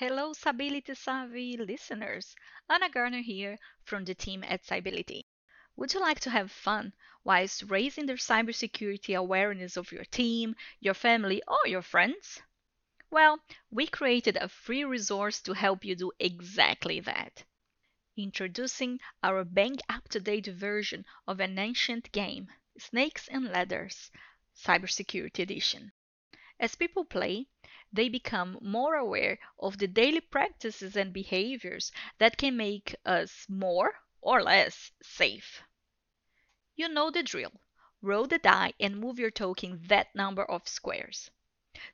Hello, Cybality Savvy listeners. Anna Garner here from the team at Cybality. Would you like to have fun whilst raising the cybersecurity awareness of your team, your family, or your friends? Well, we created a free resource to help you do exactly that. Introducing our bang up to date version of an ancient game, Snakes and Ladders, Cybersecurity Edition. As people play, they become more aware of the daily practices and behaviors that can make us more or less safe. You know the drill. Roll the die and move your token that number of squares.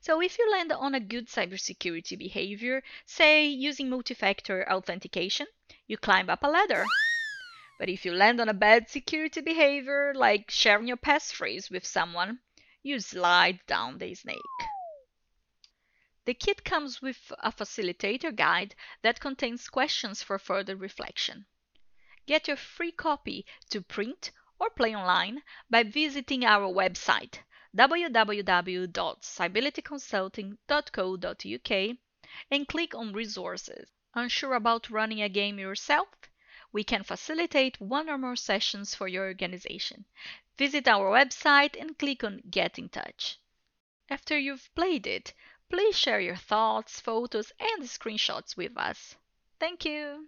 So if you land on a good cybersecurity behavior, say using multi-factor authentication, you climb up a ladder. But if you land on a bad security behavior, like sharing your passphrase with someone, you slide down the snake. The kit comes with a facilitator guide that contains questions for further reflection. Get your free copy to print or play online by visiting our website www.cybalityconsulting.co.uk and click on resources. Unsure about running a game yourself? We can facilitate one or more sessions for your organization. Visit our website and click on Get in Touch. After you've played it, Please share your thoughts, photos, and screenshots with us. Thank you!